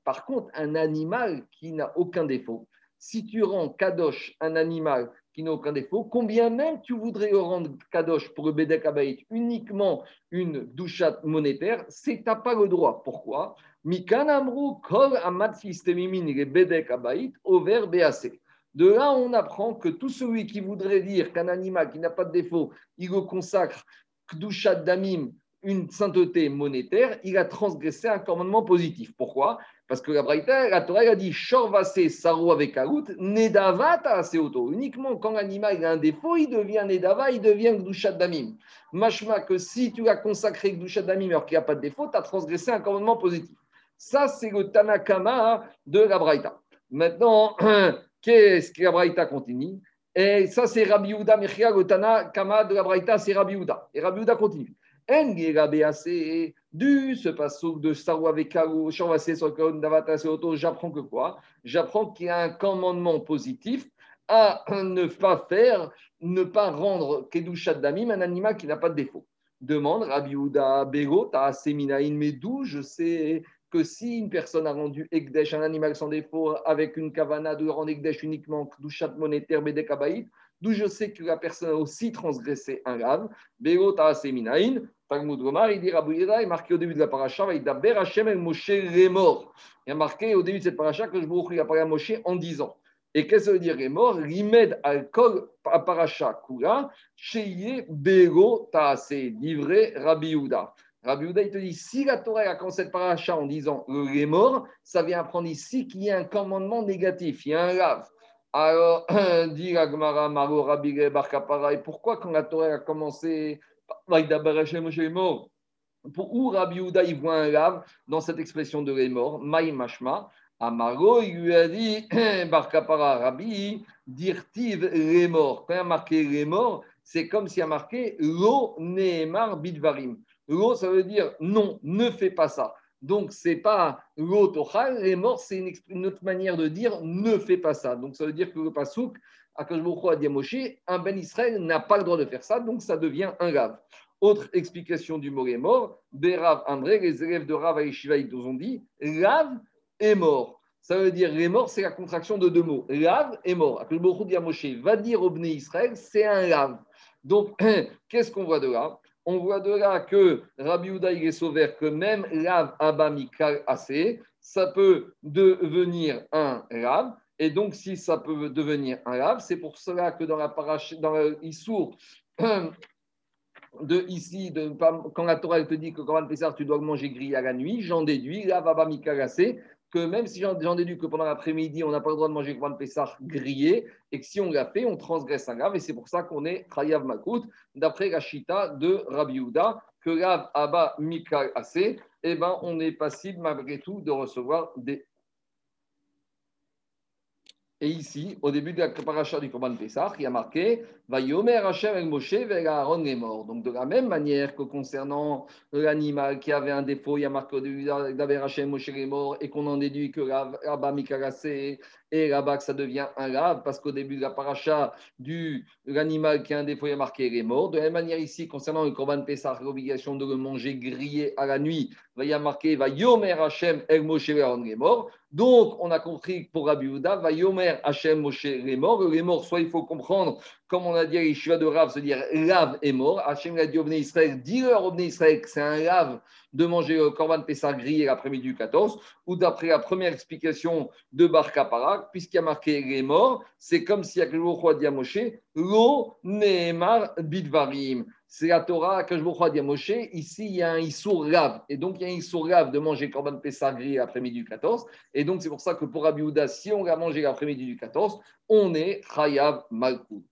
Par contre, un animal qui n'a aucun défaut, si tu rends kadosh un animal qui n'a aucun défaut, combien même tu voudrais le rendre kadosh pour le bedek uniquement une douchat monétaire, c'est tu n'as pas le droit. Pourquoi? De là, on apprend que tout celui qui voudrait dire qu'un animal qui n'a pas de défaut, il le consacre Kdushat Damim une sainteté monétaire, il a transgressé un commandement positif. Pourquoi? Parce que la Braïta, la Torah a dit Shorvase Saro avec Aout, Nedavata auto. Uniquement quand l'animal a un défaut, il devient Nedava, il devient Gdushat Damim. Machma que si tu as consacré Gdushat Damim alors qu'il n'y a pas de défaut, tu as transgressé un commandement positif. Ça, c'est le Tanakama de la Braïta. Maintenant, qu'est-ce que la Braïta continue? Et ça, c'est Rabbi Yehuda Mechia, le Tanakama de la Braïta, c'est Rabbi Yehuda. Et Rabbi Yehuda continue du ce passage de Sarwa Vekaru, j'apprends que quoi? J'apprends qu'il y a un commandement positif à ne pas faire, ne pas rendre Kedushat Damim un animal qui n'a pas de défaut. Demande Rabbi Uda Bego, Seminaïn, mais d'où je sais que si une personne a rendu Ekdesh, un animal sans défaut, avec une kavana de rendre Ekdesh uniquement Kedushat monétaire, Bedekabaït, d'où je sais que la personne a aussi transgressé un grave. Bego Seminaïn, il marqué au début de la paracha, il Hashem el Moshe mort. Il a marqué au début de cette paracha que je vous a parlé à Moshe en disant. Et qu'est-ce que ça veut dire mort Rimed al kol paracha kula, sheye bego taase, livré Rabbi Yehuda. Rabbi il te dit, si la Torah a commencé cette paracha en disant le mort, ça vient apprendre ici qu'il y a un commandement négatif, il y a un lave. Alors, dit la Gemara, Maro, Rabbi Barkapara, et pourquoi quand la Torah a commencé pour où Rabbi Yehuda il voit un lave dans cette expression de mort, Maï Mashma, Amaro, il lui a dit, Barkapara Rabbi, dirtiv mort. Quand il a marqué mort, c'est comme s'il a marqué Lo Nehemar Bidvarim. Lo, ça veut dire non, ne fais pas ça. Donc, c'est pas lo tochal, les morts, c'est une, autre manière de dire ne fais pas ça. Donc, ça veut dire que le pasouk, Akashboko a un Ben Israël n'a pas le droit de faire ça, donc ça devient un grave. Autre explication du mot est mort, Berav André, les élèves de Rav Aishiva, ils ont dit Rav est mort. Ça veut dire les morts, c'est la contraction de deux mots. Rav est mort. À Moshe va dire au Ben Israël, c'est un Rav. Donc, qu'est-ce qu'on voit de là? On voit de là que Rabbi Uda il est sauvé que même Rav Abamikal assez, ça peut devenir un Rav. Et donc, si ça peut devenir un lave, c'est pour cela que dans la parache, dans le de ici, de, quand la Torah te dit que quand Pessar, tu dois manger grillé à la nuit, j'en déduis, là, va que même si j'en déduis que pendant l'après-midi, on n'a pas le droit de manger Korban Pessar grillé, et que si on l'a fait, on transgresse un grave, et c'est pour ça qu'on est Chayav Makout, d'après la Chita de Rabbi Uda, que Rav Abba Mikal eh ben, on est passible malgré tout de recevoir des et ici, au début de la paracha du Korban Pessah, il y a marqué Vayomer Hashem el Moshe Aaron est mort. Donc, de la même manière que concernant l'animal qui avait un défaut, il y a marqué au début d'Aver Hashem Moshe est mort et qu'on en déduit que Rabba Mikarase et là-bas que ça devient un grave parce qu'au début de la paracha de l'animal qui a un défaut, a marqué il est mort. De la même manière ici, concernant le Korban Pessah, l'obligation de le manger grillé à la nuit, il y a marqué va Yomer Hashem El Moshe est mort. Donc, on a compris pour Rabbi Yehuda, va Yomer Hashem Moshe est mort. Mort, soit il faut comprendre comme on a dit à Yeshua de Rav, se dire Rav est mort. Hachem a dit au Israël, dis-leur au Israël que c'est un Rav de manger le Korban Pessah grillé l'après-midi du 14, ou d'après la première explication de Bar Kaparak, puisqu'il y a marqué il est mort, c'est comme si a dit à Moshe, Lo Nehemar Bidvarim. c'est la Torah que je vous crois Moshe. Ici, il y a un Issour lave. Et donc, il y a un Issour lave de manger Corban Pessah grillé l'après-midi du 14. Et donc, c'est pour ça que pour Abiouda, si on l'a mangé l'après-midi du 14, on est Chayav Malkout.